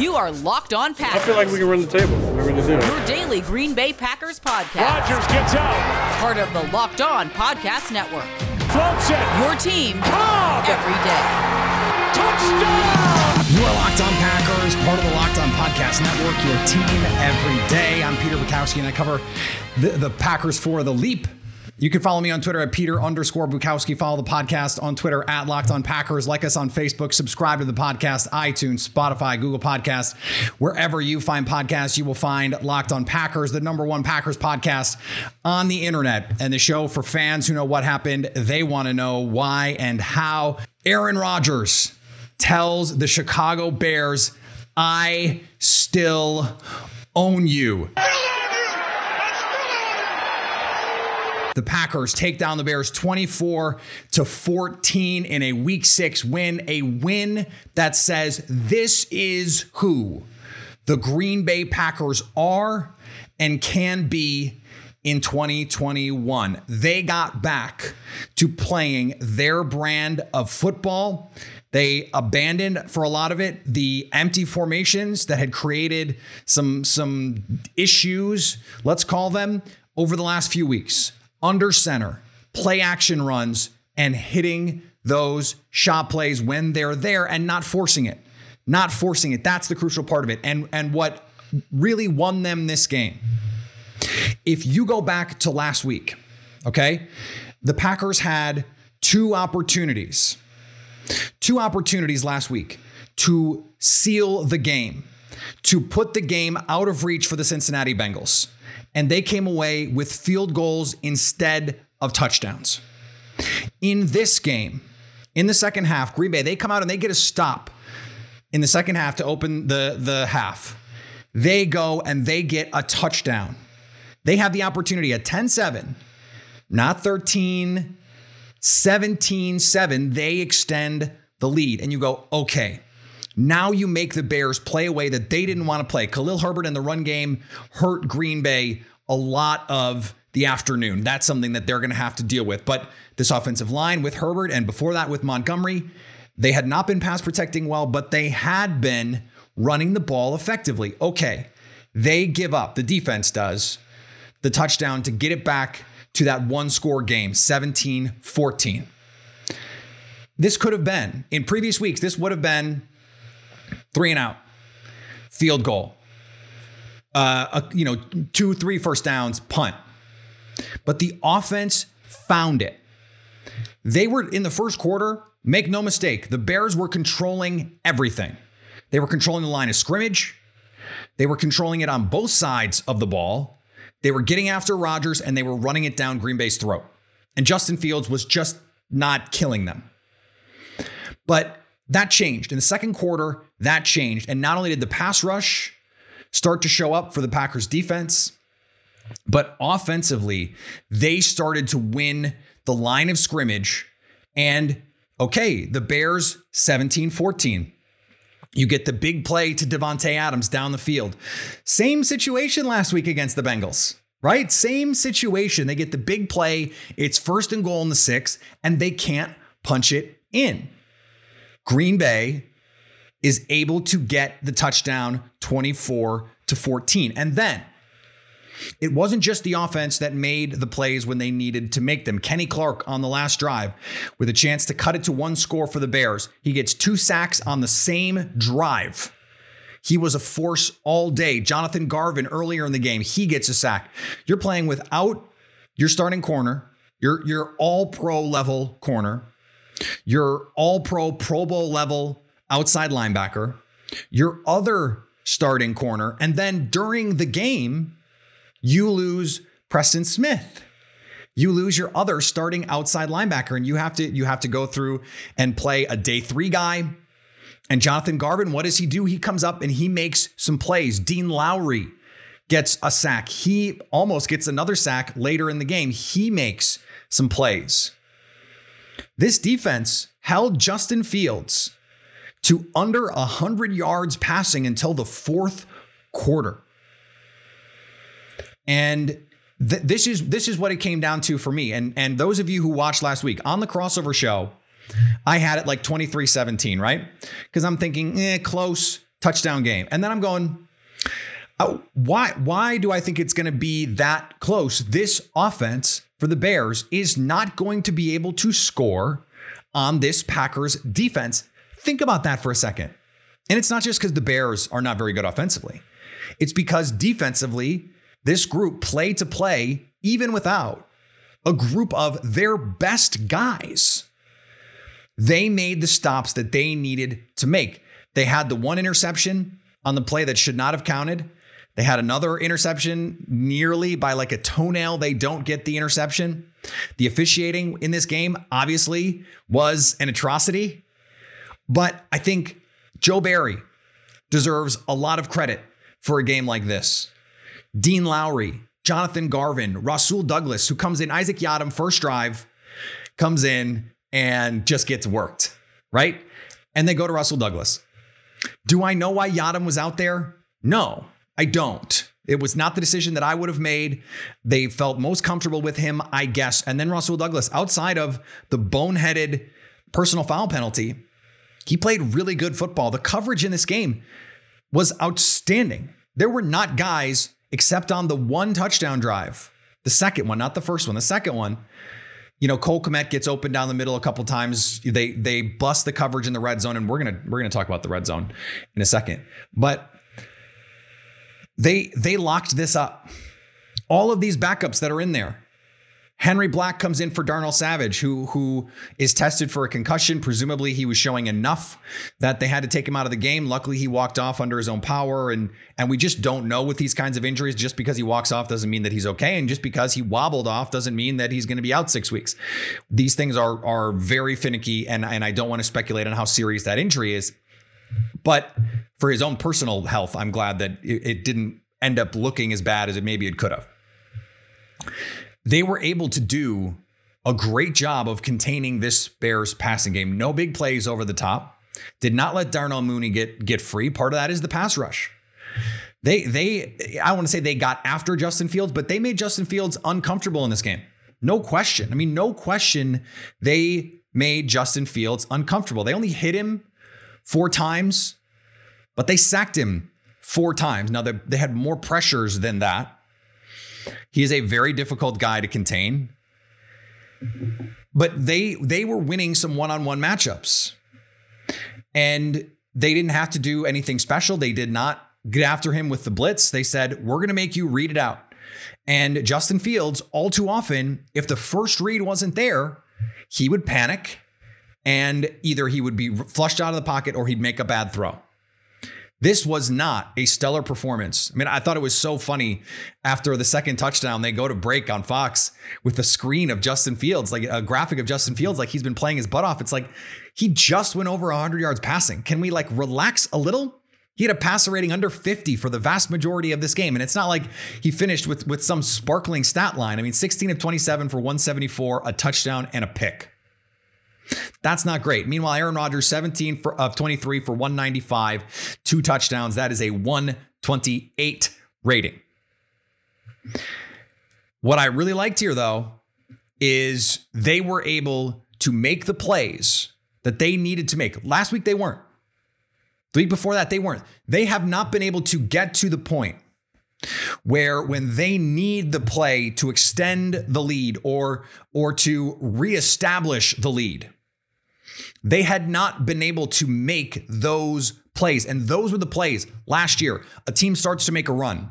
You are Locked On Packers. I feel like we can run the table. We're going to do. Your daily Green Bay Packers podcast. Rodgers gets out, Part of the Locked On Podcast Network. floats it, Your team Cobb, every day. touchdown! You are Locked On Packers, part of the Locked On Podcast Network, your team every day. I'm Peter Bukowski, and I cover the, the Packers for the Leap. You can follow me on Twitter at Peter underscore Bukowski. Follow the podcast on Twitter at Locked On Packers. Like us on Facebook. Subscribe to the podcast, iTunes, Spotify, Google Podcasts. Wherever you find podcasts, you will find Locked On Packers, the number one Packers podcast on the internet. And the show for fans who know what happened. They want to know why and how. Aaron Rodgers tells the Chicago Bears, I still own you. The Packers take down the Bears 24 to 14 in a week 6 win, a win that says this is who the Green Bay Packers are and can be in 2021. They got back to playing their brand of football. They abandoned for a lot of it the empty formations that had created some some issues, let's call them, over the last few weeks. Under center, play action runs and hitting those shot plays when they're there and not forcing it. Not forcing it. That's the crucial part of it. And and what really won them this game if you go back to last week, okay, the Packers had two opportunities, two opportunities last week to seal the game, to put the game out of reach for the Cincinnati Bengals. And they came away with field goals instead of touchdowns. In this game, in the second half, Green Bay, they come out and they get a stop in the second half to open the, the half. They go and they get a touchdown. They have the opportunity at 10 7, not 13, 17 7. They extend the lead. And you go, okay, now you make the Bears play a way that they didn't want to play. Khalil Herbert in the run game hurt Green Bay a lot of the afternoon. That's something that they're going to have to deal with. But this offensive line with Herbert and before that with Montgomery, they had not been pass protecting well, but they had been running the ball effectively. Okay, they give up, the defense does, the touchdown to get it back to that one score game, 17 14. This could have been, in previous weeks, this would have been three and out, field goal, uh, a, you know, two, three first downs, punt. But the offense found it. They were in the first quarter, make no mistake, the Bears were controlling everything. They were controlling the line of scrimmage. They were controlling it on both sides of the ball. They were getting after Rodgers and they were running it down Green Bay's throat. And Justin Fields was just not killing them. But that changed. In the second quarter, that changed. And not only did the pass rush start to show up for the Packers defense, but offensively, they started to win the line of scrimmage. And okay, the Bears 17 14. You get the big play to Davante Adams down the field. Same situation last week against the Bengals, right? Same situation. They get the big play. It's first and goal in the six, and they can't punch it in. Green Bay is able to get the touchdown 24 to 14. And then it wasn't just the offense that made the plays when they needed to make them. Kenny Clark on the last drive with a chance to cut it to one score for the Bears. He gets two sacks on the same drive. He was a force all day. Jonathan Garvin earlier in the game, he gets a sack. You're playing without your starting corner, your, your all pro level corner, your all pro, Pro Bowl level outside linebacker, your other starting corner, and then during the game, you lose Preston Smith. You lose your other starting outside linebacker, and you have to you have to go through and play a day three guy. And Jonathan Garvin, what does he do? He comes up and he makes some plays. Dean Lowry gets a sack. He almost gets another sack later in the game. He makes some plays. This defense held Justin Fields to under 100 yards passing until the fourth quarter. And th- this is this is what it came down to for me. And and those of you who watched last week on the crossover show, I had it like 23-17, right? Because I'm thinking, eh, close, touchdown game. And then I'm going, oh, why, why do I think it's going to be that close? This offense for the Bears is not going to be able to score on this Packers defense. Think about that for a second. And it's not just because the Bears are not very good offensively, it's because defensively, this group play to play, even without a group of their best guys. They made the stops that they needed to make. They had the one interception on the play that should not have counted. They had another interception nearly by like a toenail. They don't get the interception. The officiating in this game obviously was an atrocity. But I think Joe Barry deserves a lot of credit for a game like this. Dean Lowry, Jonathan Garvin, Rasul Douglas, who comes in, Isaac Yiadom, first drive, comes in and just gets worked, right? And they go to Rasul Douglas. Do I know why Yiadom was out there? No, I don't. It was not the decision that I would have made. They felt most comfortable with him, I guess. And then Rasul Douglas, outside of the boneheaded personal foul penalty, he played really good football. The coverage in this game was outstanding. There were not guys except on the one touchdown drive, the second one, not the first one, the second one. You know, Cole Kmet gets open down the middle a couple times. They they bust the coverage in the red zone, and we're gonna we're gonna talk about the red zone in a second. But they they locked this up. All of these backups that are in there. Henry Black comes in for Darnell Savage, who who is tested for a concussion. Presumably, he was showing enough that they had to take him out of the game. Luckily, he walked off under his own power, and and we just don't know with these kinds of injuries. Just because he walks off doesn't mean that he's okay, and just because he wobbled off doesn't mean that he's going to be out six weeks. These things are are very finicky, and and I don't want to speculate on how serious that injury is. But for his own personal health, I'm glad that it, it didn't end up looking as bad as it maybe it could have they were able to do a great job of containing this Bears passing game. No big plays over the top. Did not let Darnell Mooney get get free. Part of that is the pass rush. They they I want to say they got after Justin Fields, but they made Justin Fields uncomfortable in this game. No question. I mean, no question. They made Justin Fields uncomfortable. They only hit him four times, but they sacked him four times. Now they, they had more pressures than that. He is a very difficult guy to contain. But they they were winning some one-on-one matchups. And they didn't have to do anything special. They did not get after him with the blitz. They said, "We're going to make you read it out." And Justin Fields, all too often, if the first read wasn't there, he would panic and either he would be flushed out of the pocket or he'd make a bad throw. This was not a stellar performance. I mean, I thought it was so funny after the second touchdown, they go to break on Fox with a screen of Justin Fields, like a graphic of Justin Fields, like he's been playing his butt off. It's like he just went over 100 yards passing. Can we like relax a little? He had a passer rating under 50 for the vast majority of this game. And it's not like he finished with, with some sparkling stat line. I mean, 16 of 27 for 174, a touchdown, and a pick. That's not great. Meanwhile, Aaron Rodgers, 17 for, of 23 for 195, two touchdowns. That is a 128 rating. What I really liked here, though, is they were able to make the plays that they needed to make. Last week, they weren't. The week before that, they weren't. They have not been able to get to the point where when they need the play to extend the lead or or to reestablish the lead they had not been able to make those plays. And those were the plays last year. A team starts to make a run.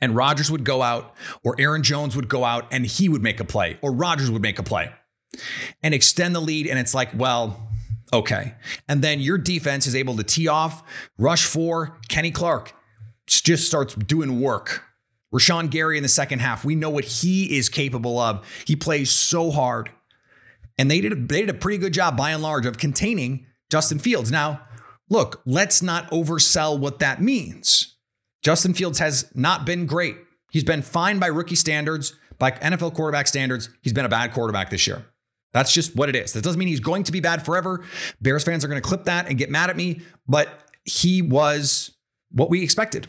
And Rodgers would go out, or Aaron Jones would go out and he would make a play, or Rodgers would make a play and extend the lead. And it's like, well, okay. And then your defense is able to tee off, rush for Kenny Clark, just starts doing work. Rashan Gary in the second half, we know what he is capable of. He plays so hard. And they did, a, they did a pretty good job by and large of containing Justin Fields. Now, look, let's not oversell what that means. Justin Fields has not been great. He's been fine by rookie standards, by NFL quarterback standards. He's been a bad quarterback this year. That's just what it is. That doesn't mean he's going to be bad forever. Bears fans are going to clip that and get mad at me, but he was what we expected.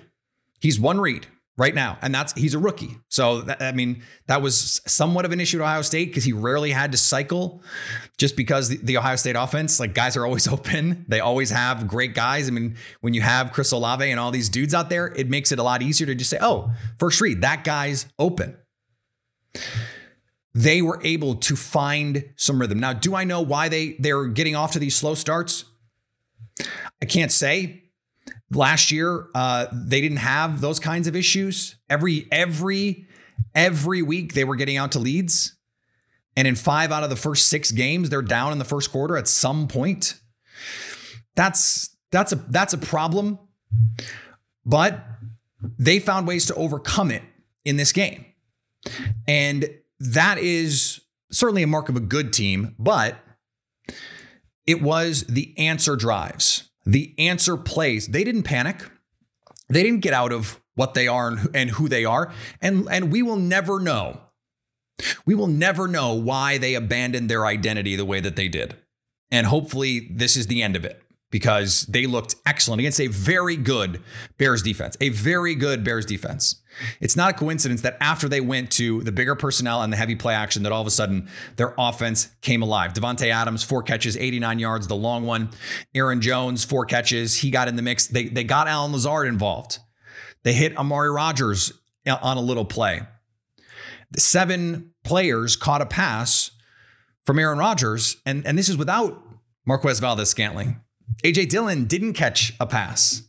He's one read. Right now. And that's he's a rookie. So that, I mean, that was somewhat of an issue at Ohio State because he rarely had to cycle just because the, the, Ohio State offense, like guys are always open. They always have great guys. I mean, when you have Chris Olave and all these dudes out there, it makes it a lot easier to just say, oh, first read, that guy's open. They were able to find some rhythm. Now, do I know why they they're getting off to these slow starts? I can't say Last year, uh, they didn't have those kinds of issues. Every every every week they were getting out to leads, and in five out of the first six games, they're down in the first quarter at some point. That's that's a that's a problem, but they found ways to overcome it in this game, and that is certainly a mark of a good team. But it was the answer drives the answer plays. They didn't panic. They didn't get out of what they are and who they are. And, and we will never know. We will never know why they abandoned their identity the way that they did. And hopefully, this is the end of it because they looked excellent against a very good Bears defense, a very good Bears defense. It's not a coincidence that after they went to the bigger personnel and the heavy play action, that all of a sudden their offense came alive. Davante Adams, four catches, 89 yards, the long one. Aaron Jones, four catches. He got in the mix. They, they got Allen Lazard involved. They hit Amari Rodgers on a little play. The seven players caught a pass from Aaron Rodgers, and, and this is without Marquez Valdes Scantling. AJ Dillon didn't catch a pass.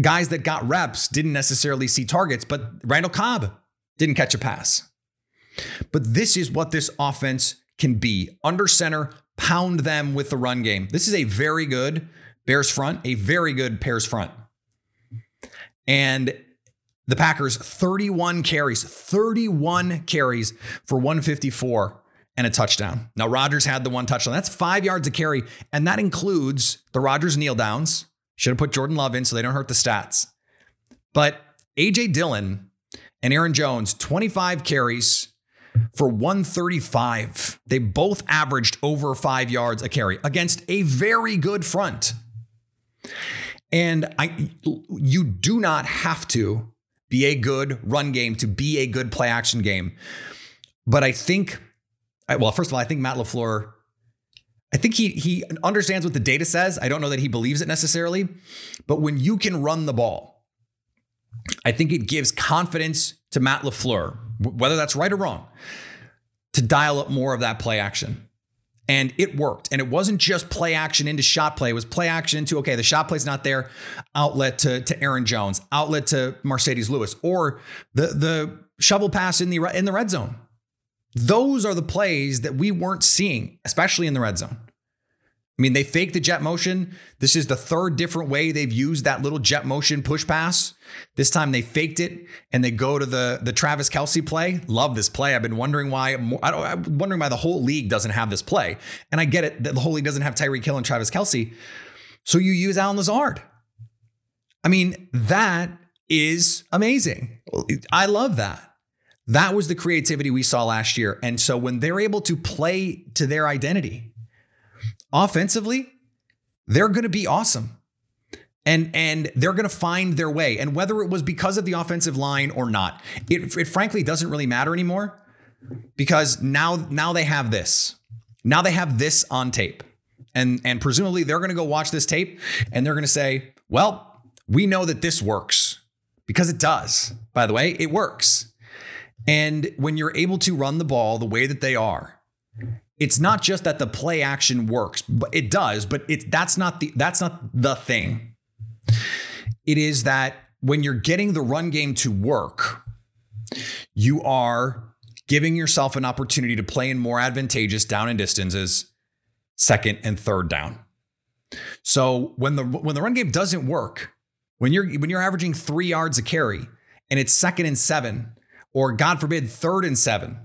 Guys that got reps didn't necessarily see targets, but Randall Cobb didn't catch a pass. But this is what this offense can be under center, pound them with the run game. This is a very good Bears front, a very good Bears front. And the Packers 31 carries, 31 carries for 154 and a touchdown. Now, Rodgers had the one touchdown. That's five yards of carry, and that includes the Rodgers kneel downs. Should have put Jordan Love in so they don't hurt the stats. But AJ Dillon and Aaron Jones, 25 carries for 135. They both averaged over five yards a carry against a very good front. And I, you do not have to be a good run game to be a good play action game. But I think well, first of all, I think Matt LaFleur, I think he he understands what the data says. I don't know that he believes it necessarily, but when you can run the ball, I think it gives confidence to Matt LaFleur, whether that's right or wrong, to dial up more of that play action. And it worked. And it wasn't just play action into shot play. It was play action into, okay, the shot play's not there, outlet to, to Aaron Jones, outlet to Marcedes Lewis, or the the shovel pass in the in the red zone. Those are the plays that we weren't seeing, especially in the red zone. I mean, they fake the jet motion. This is the third different way they've used that little jet motion push pass. This time they faked it and they go to the the Travis Kelce play. Love this play. I've been wondering why. I I'm wondering why the whole league doesn't have this play. And I get it that the whole league doesn't have Tyreek Hill and Travis Kelce. So you use Allen Lazard. I mean, that is amazing. I love that. That was the creativity we saw last year. And so when they're able to play to their identity offensively, they're going to be awesome. And and they're going to find their way. And whether it was because of the offensive line or not, it, it frankly doesn't really matter anymore because now now they have this. Now they have this on tape. And and presumably they're going to go watch this tape and they're going to say, "Well, we know that this works." Because it does. By the way, it works. And when you're able to run the ball the way that they are, it's not just that the play action works, but it does, but it's that's not the that's not the thing. It is that when you're getting the run game to work, you are giving yourself an opportunity to play in more advantageous down and distances, second and third down. So when the when the run game doesn't work, when you're when you're averaging 3 yards a carry and it's second and 7, or God forbid, third and seven.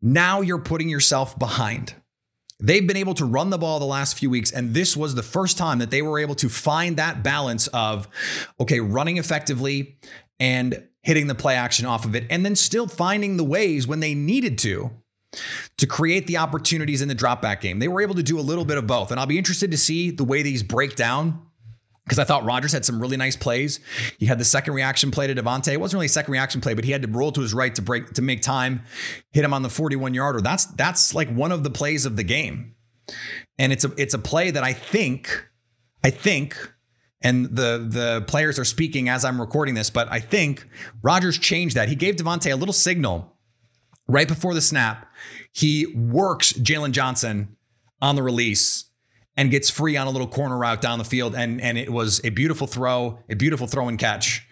Now you're putting yourself behind. They've been able to run the ball the last few weeks, and this was the first time that they were able to find that balance of, okay, running effectively and hitting the play action off of it, and then still finding the ways when they needed to to create the opportunities in the dropback game. They were able to do a little bit of both, and I'll be interested to see the way these break down because I thought Rodgers had some really nice plays. He had the second reaction play to Davante. It wasn't really a second reaction play, but he had to roll to his right to break to make time, hit him on the 41 yarder. That's that's like one of the plays of the game, and it's a it's a play that I think I think. And the the players are speaking as I'm recording this, but I think Rodgers changed that. He gave Davante a little signal right before the snap. He works Jaylon Johnson on the release and gets free on a little corner route down the field. And, and it was a beautiful throw, a beautiful throw and catch.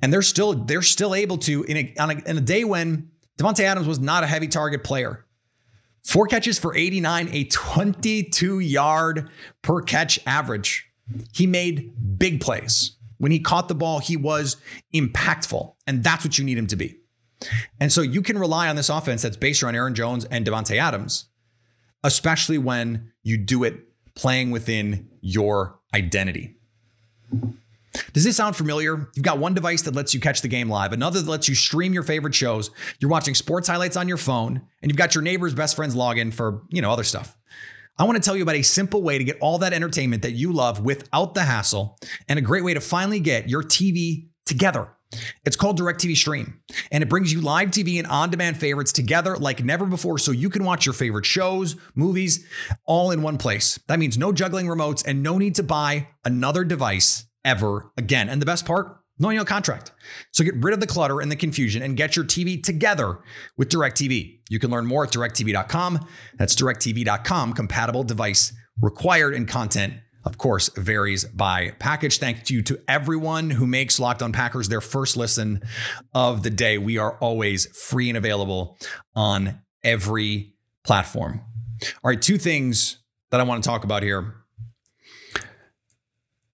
And they're still they're still able to in a, on a, in a day when Davante Adams was not a heavy target player. Four catches for 89, a 22 yard per catch average. He made big plays. When he caught the ball, he was impactful. And that's what you need him to be. And so you can rely on this offense that's based around Aaron Jones and Davante Adams, especially when you do it playing within your identity. Does this sound familiar? You've got one device that lets you catch the game live, another that lets you stream your favorite shows. You're watching sports highlights on your phone, and you've got your neighbor's best friend's login for, you know, other stuff. I want to tell you about a simple way to get all that entertainment that you love without the hassle and a great way to finally get your TV together. It's called DirecTV Stream, and it brings you live TV and on demand favorites together like never before so you can watch your favorite shows, movies, all in one place. That means no juggling remotes and no need to buy another device ever again. And the best part, no annual contract. So get rid of the clutter and the confusion and get your TV together with DirecTV. You can learn more at directv.com. That's directv.com, compatible device required and content of course, varies by package. Thank you to everyone who makes Locked On Packers their first listen of the day. We are always free and available on every platform. All right, two things that I want to talk about here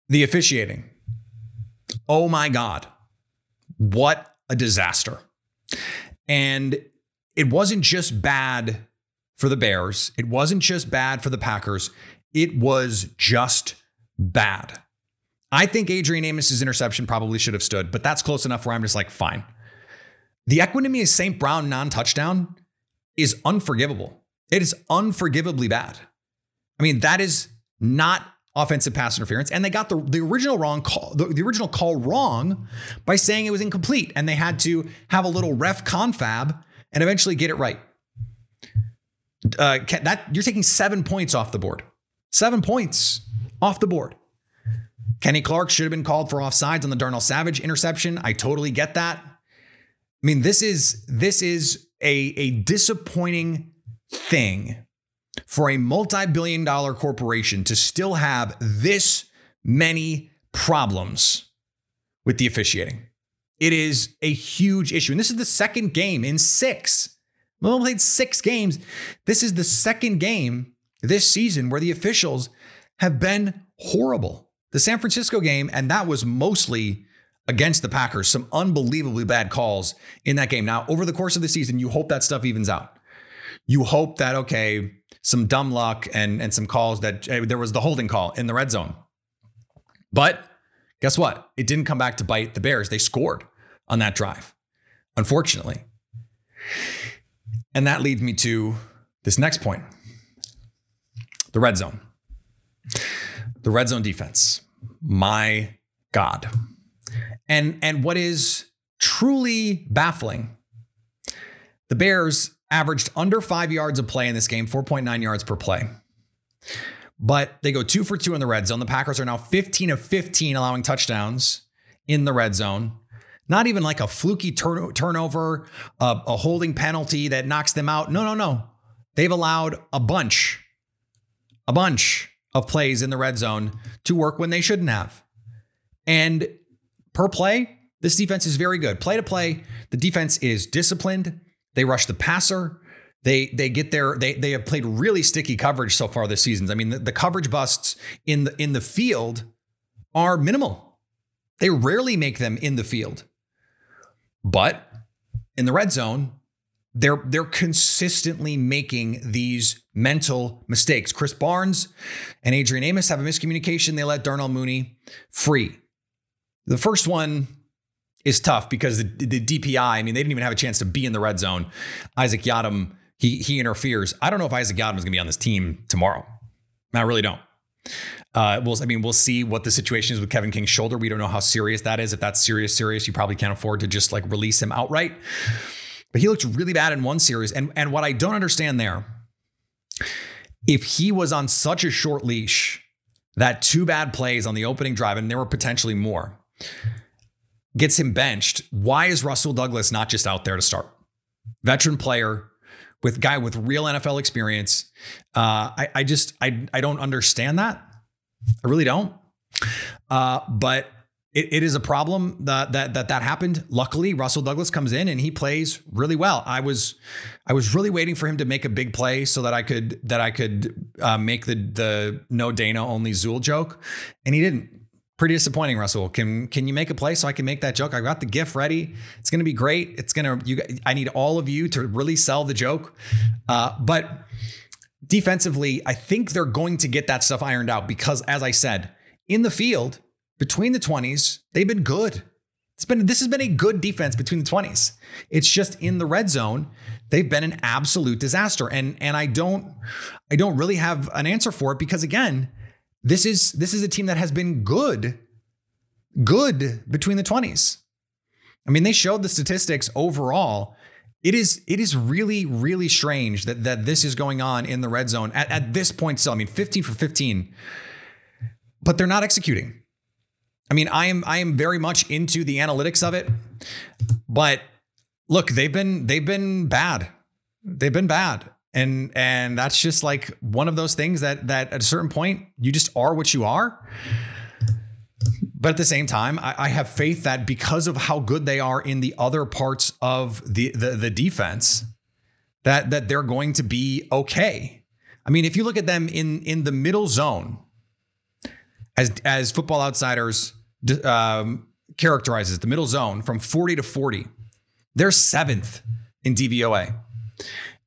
the officiating. Oh my God, what a disaster. And it wasn't just bad for the Bears, it wasn't just bad for the Packers, it was just bad. I think Adrian Amos's interception probably should have stood, but that's close enough where I'm just like, fine. The Equanimeous St. Brown non touchdown is unforgivable. It is unforgivably bad. I mean, that is not offensive pass interference. And they got the, the original wrong call, the, the original call wrong by saying it was incomplete. And they had to have a little ref confab and eventually get it right. Uh, that you're taking seven points off the board. Seven points off the board. Kenny Clark should have been called for offsides on the Darnell Savage interception. I totally get that. I mean, this is this is a, a disappointing thing for a multi-billion dollar corporation to still have this many problems with the officiating. It is a huge issue. And this is the second game in six. We played six games. This is the second game this season where the officials have been horrible. The San Francisco game, and that was mostly against the Packers, some unbelievably bad calls in that game. Now, over the course of the season, you hope that stuff evens out. You hope that, okay, some dumb luck and, and some calls that hey, there was the holding call in the red zone. But guess what? It didn't come back to bite the Bears. They scored on that drive, unfortunately. And that leads me to this next point the red zone. The red zone defense. My God. And and what is truly baffling, the Bears averaged under five yards of play in this game, 4.9 yards per play. But they go two for two in the red zone. The Packers are now 15 of 15 allowing touchdowns in the red zone. Not even like a fluky turn- turnover, a, a holding penalty that knocks them out. No, no, no. They've allowed a bunch a bunch of plays in the red zone to work when they shouldn't have. And per play, this defense is very good. Play to play, the defense is disciplined. They rush the passer. They they get their they they have played really sticky coverage so far this season. I mean, the, the coverage busts in the in the field are minimal. They rarely make them in the field. But in the red zone, they're they're consistently making these mental mistakes. Krys Barnes and Adrian Amos have a miscommunication. They let Darnell Mooney free. The first one is tough because the, the DPI, I mean, they didn't even have a chance to be in the red zone. Isaac Yiadom, he he interferes. I don't know if Isaac Yiadom is going to be on this team tomorrow. I really don't. Uh, we'll, I mean, we'll see what the situation is with Kevin King's shoulder. We don't know how serious that is. If that's serious, serious, you probably can't afford to just like release him outright. But he looked really bad in one series. And and what I don't understand there, if he was on such a short leash that two bad plays on the opening drive, and there were potentially more, gets him benched. Why is Rasul Douglas not just out there to start? Veteran player with guy with real NFL experience. Uh, I, I just I I don't understand that. I really don't. Uh, but it, it is a problem that, that that that happened. Luckily, Rasul Douglas comes in and he plays really well. I was I was really waiting for him to make a big play so that I could that I could uh, make the the no Dana only Zool joke, and he didn't. Pretty disappointing, Rasul. Can can you make a play so I can make that joke? I got the GIF ready. It's to be great. It's to you. I need all of you to really sell the joke. Uh, but defensively, I think they're going to get that stuff ironed out because, as I said, in the field between the twenties, they've been good. It's been this has been a good defense between the twenties. It's just in the red zone, they've been an absolute disaster. And and I don't I don't really have an answer for it because again this is this is a team that has been good, good between the 20s. I mean, they showed the statistics overall. It is it is really really strange that that this is going on in the red zone at, at this point still. I mean, 15 for 15, but they're not executing. I mean, I am I am very much into the analytics of it, but look, they've been they've been bad. They've been bad. And and that's just like one of those things that that at a certain point you just are what you are. But at the same time I, I, have faith that because of how good they are in the other parts of the, the the defense that that they're going to be okay. I mean if you look at them in in the middle zone as as football outsiders um, characterizes the middle zone from 40 to 40 they're seventh in dvoa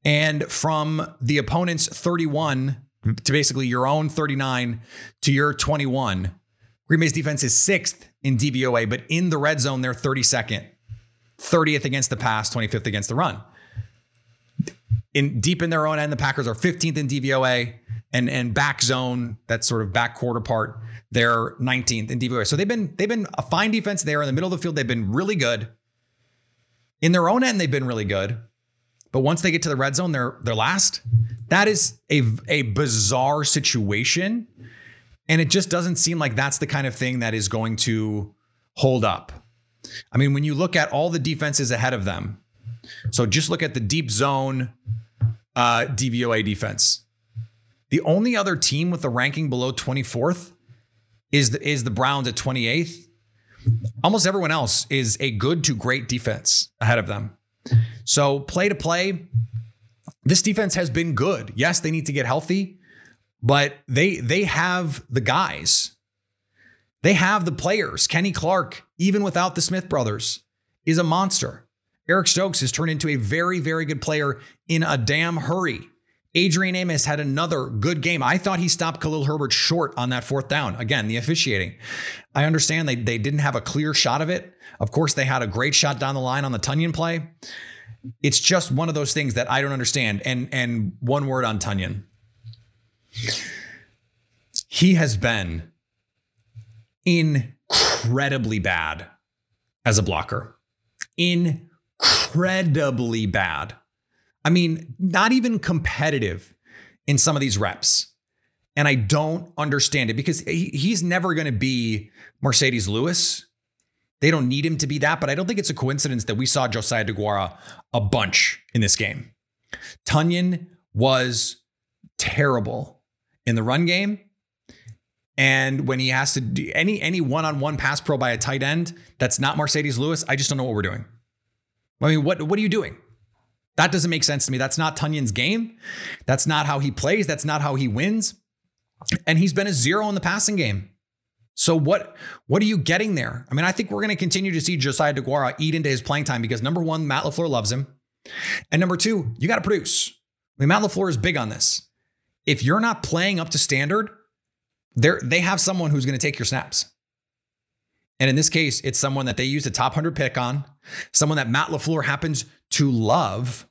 and from the opponent's 31 to basically your own 39 to your 21, Green Bay's defense is sixth in DVOA, but in the red zone, they're 32nd, 30th against the pass, 25th against the run. In deep in their own end, the Packers are 15th in DVOA, and and back zone, that sort of back quarter part, they're 19th in DVOA. So they've been they've been a fine defense there in the middle of the field. They've been really good. In their own end, they've been really good. But once they get to the red zone, they're they're last. That is a a bizarre situation, and it just doesn't seem like that's the kind of thing that is going to hold up. I mean, when you look at all the defenses ahead of them, so just look at the deep zone uh, DVOA defense. The only other team with a ranking below 24th is the, is the Browns at 28th. Almost everyone else is a good to great defense ahead of them. So, play to play, this defense has been good. Yes, they need to get healthy, but they they have the guys. They have the players. Kenny Clark, even without the Smith brothers, is a monster. Eric Stokes has turned into a very, very good player in a damn hurry. Adrian Amos had another good game. I thought he stopped Khalil Herbert short on that fourth down. Again, the officiating. I understand they, they didn't have a clear shot of it. Of course, they had a great shot down the line on the Tonyan play. It's just one of those things that I don't understand. And and one word on Tonyan. He has been incredibly bad as a blocker. Incredibly bad. I mean, not even competitive in some of these reps. And I don't understand it because he's never going to be Marcedes Lewis. They don't need him to be that, but I don't think it's a coincidence that we saw Josiah DeGuara a bunch in this game. Tonyan was terrible in the run game. And when he has to do any any one-on-one pass pro by a tight end that's not Marcedes Lewis, I just don't know what we're doing. I mean, what what are you doing? That doesn't make sense to me. That's not Tonyan's game. That's not how he plays. That's not how he wins. And he's been a zero in the passing game. So what what are you getting there? I mean, I think we're going to continue to see Josiah DeGuara eat into his playing time because number one, Matt LaFleur loves him. And number two, you got to produce. I mean, Matt LaFleur is big on this. If you're not playing up to standard, they they have someone who's going to take your snaps. And in this case, it's someone that they used a top 100 pick on, someone that Matt LaFleur happens to love.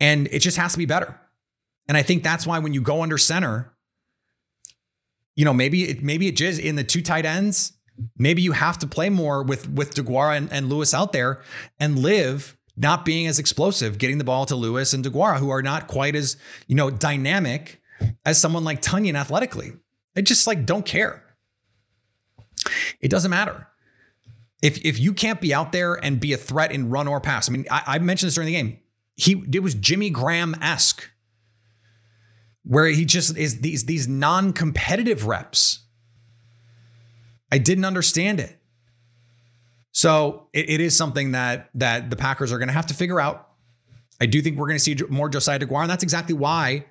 And it just has to be better. And I think that's why when you go under center, you know, maybe it maybe it just in the two tight ends. Maybe you have to play more with with DeGuara and, and Lewis out there and live not being as explosive, getting the ball to Lewis and DeGuara, who are not quite as, you know, dynamic as someone like Tonyan athletically. They just like don't care. It doesn't matter. If if you can't be out there and be a threat in run or pass, I mean, I, I mentioned this during the game. He it was Jimmy Graham esque, where he just is these these non competitive reps. I didn't understand it. So it, it is something that that the Packers are going to have to figure out. I do think we're going to see more Josiah DeGuara, and that's exactly why,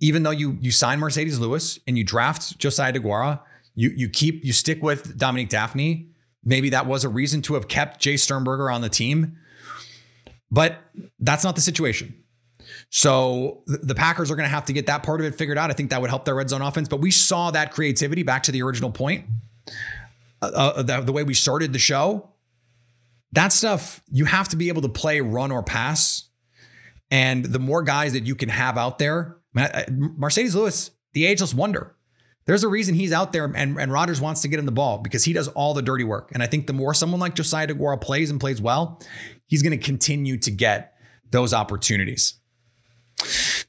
even though you you sign Marcedes Lewis and you draft Josiah DeGuara, you you keep you stick with Dominique Dafney. Maybe that was a reason to have kept Jace Sternberger on the team, but that's not the situation. So the Packers are going to have to get that part of it figured out. I think that would help their red zone offense. But we saw that creativity back to the original point uh, uh, uh, the, the way we started the show, that stuff you have to be able to play run or pass. And the more guys that you can have out there, uh, Marcedes Lewis, the ageless wonder. There's a reason he's out there and, and Rodgers wants to get him the ball because he does all the dirty work. And I think the more someone like Josiah DeGuara plays and plays well, he's going to continue to get those opportunities.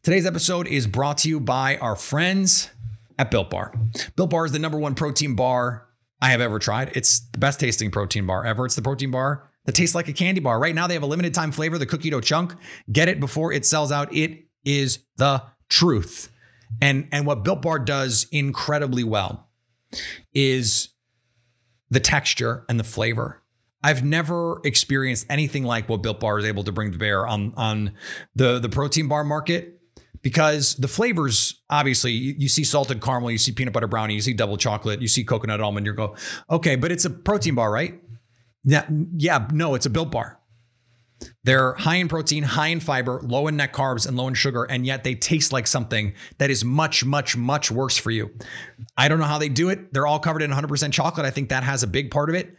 Today's episode is brought to you by our friends at Built Bar. Built Bar is the number one protein bar I have ever tried. It's the best tasting protein bar ever. It's the protein bar that tastes like a candy bar. Right now, they have a limited time flavor, the cookie dough chunk. Get it before it sells out. It is the truth. And, and what Built Bar does incredibly well is the texture and the flavor. I've never experienced anything like what Built Bar is able to bring to bear on, on the, the protein bar market because the flavors obviously you, you, see salted caramel you see peanut butter brownie you see double chocolate you see coconut almond you go okay but it's a protein bar right yeah yeah no it's a built bar they're high in protein high in fiber low in net carbs and low in sugar and yet they taste like something that is much much much worse for you i don't know how they do it they're all covered in 100% chocolate i think that has a big part of it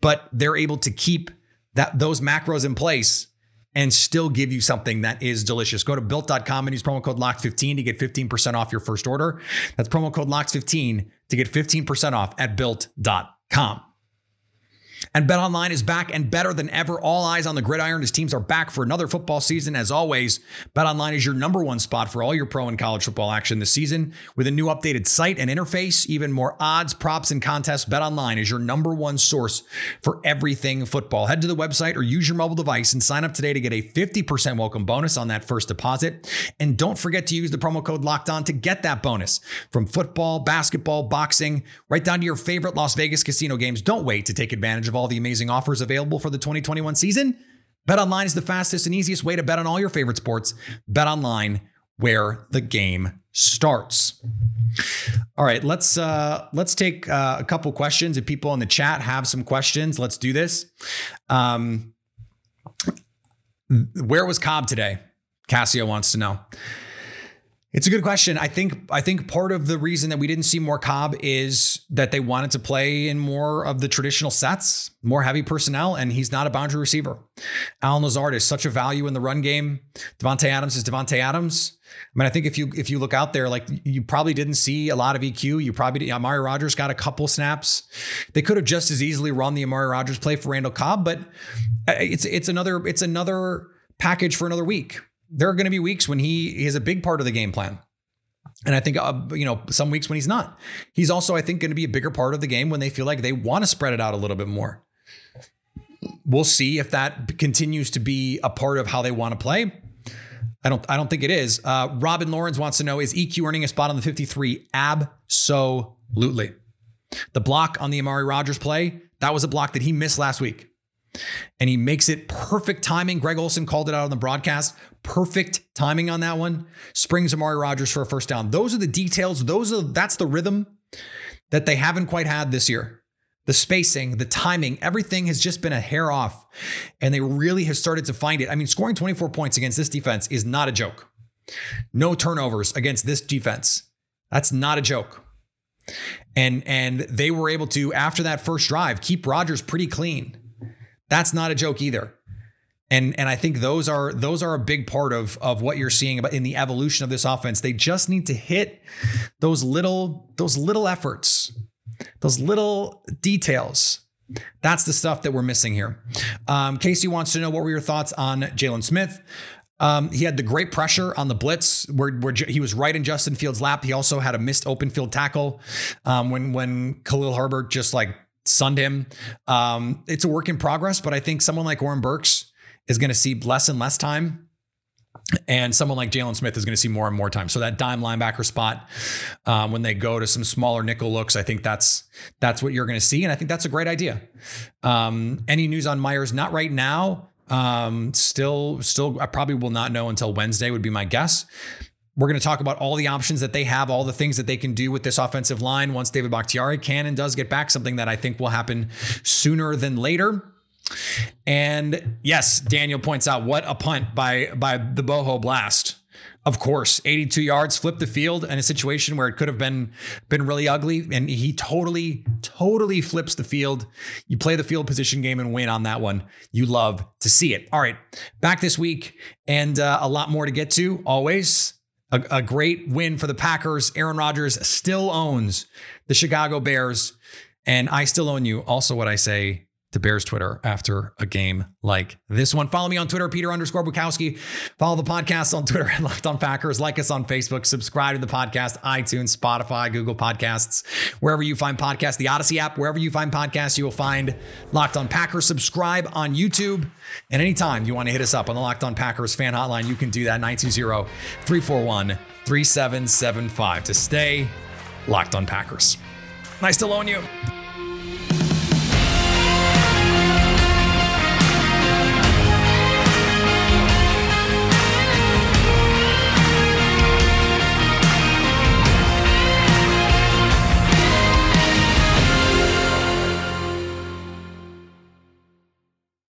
but they're able to keep that those macros in place and still give you something that is delicious. Go to built.com and use promo code LOCKED15 to get 15% off your first order. That's promo code LOCKED15 to get 15% off at built.com. And BetOnline is back and better than ever. All eyes on the gridiron as teams are back for another football season. As always, BetOnline is your number one spot for all your pro and college football action this season. With a new updated site and interface, even more odds, props, and contests, BetOnline is your number one source for everything football. Head to the website or use your mobile device and sign up today to get a 50% welcome bonus on that first deposit. And don't forget to use the promo code Locked On to get that bonus from football, basketball, boxing, right down to your favorite Las Vegas casino games. Don't wait to take advantage of all all the amazing offers available for the 2021 season, BetOnline is the fastest and easiest way to bet on all your favorite sports. BetOnline, where the game starts. All right, let's uh, let's take uh, a couple questions. If people in the chat have some questions, let's do this. Um, where was Cobb today? Cassio wants to know. It's a good question. I think I think part of the reason that we didn't see more Cobb is that they wanted to play in more of the traditional sets, more heavy personnel, and he's not a boundary receiver. Allen Lazard is such a value in the run game. Davante Adams is Davante Adams. I mean, I think if you if you look out there, like you probably didn't see a lot of EQ. You probably did, Amari Rodgers got a couple snaps. They could have just as easily run the Amari Rodgers play for Randall Cobb, but uh, it's it's another it's another package for another week there are going to be weeks when he is a big part of the game plan. And I think, uh, you know, some weeks when he's not. He's also, I think, going to be a bigger part of the game when they feel like they want to spread it out a little bit more. We'll see if that continues to be a part of how they want to play. I don't. I don't think it is. Uh, Robin Lawrence wants to know: Is EQ earning a spot on the 53? Absolutely. The block on the Amari Rodgers play that was a block that he missed last week and he makes it perfect timing. Greg Olsen called it out on the broadcast. Perfect timing on that one. Springs Amari Rodgers for a first down. Those are the details. Those are that's the rhythm that they haven't quite had this year. The spacing, the timing, everything has just been a hair off. And they really have started to find it. I mean, scoring 24 points against this defense is not a joke. No turnovers against this defense. That's not a joke. And and they were able to after that first drive keep Rodgers pretty clean. That's not a joke either. And, and I think those are those are a big part of of what you're seeing about in the evolution of this offense. They just need to hit those little those little efforts, those little details. That's the stuff that we're missing here. Um, Casey wants to know what were your thoughts on Jaylon Smith. Um, he had the great pressure on the blitz where, where he was right in Justin Fields' lap. He also had a missed open field tackle um, when when Khalil Herbert just like sunned him. Um, it's a work in progress, but I think someone like Oren Burks is going to see less and less time. And someone like Jaylon Smith is going to see more and more time. So that dime linebacker spot, um, when they go to some smaller nickel looks, I think that's that's what you're going to see, and I think that's a great idea. Um, any news on Myers? Not right now. Um, still, still, I probably will not know until Wednesday. Would be my guess. We're going to talk about all the options that they have, all the things that they can do with this offensive line once David Bakhtiari can and does get back, something that I think will happen sooner than later. And yes, Daniel points out what a punt by by the Boho Blast. Of course, 82 yards, flipped the field in a situation where it could have been been really ugly, and he totally, totally flips the field. You play the field position game and win on that one. You love to see it. All right, back this week, and uh, a lot more to get to. Always a, a great win for the Packers. Aaron Rodgers still owns the Chicago Bears, and I still own you. Also, what I say to Bears Twitter after a game like this one. Follow me on Twitter, Peter underscore Bukowski. Follow the podcast on Twitter at Locked On Packers. Like us on Facebook. Subscribe to the podcast, iTunes, Spotify, Google Podcasts, wherever you find podcasts, the Odyssey app, wherever you find podcasts, you will find Locked On Packers. Subscribe on YouTube. And anytime you want to hit us up on the Locked On Packers fan hotline, you can do that 920 341 3775 to stay locked on Packers. Nice to loan you.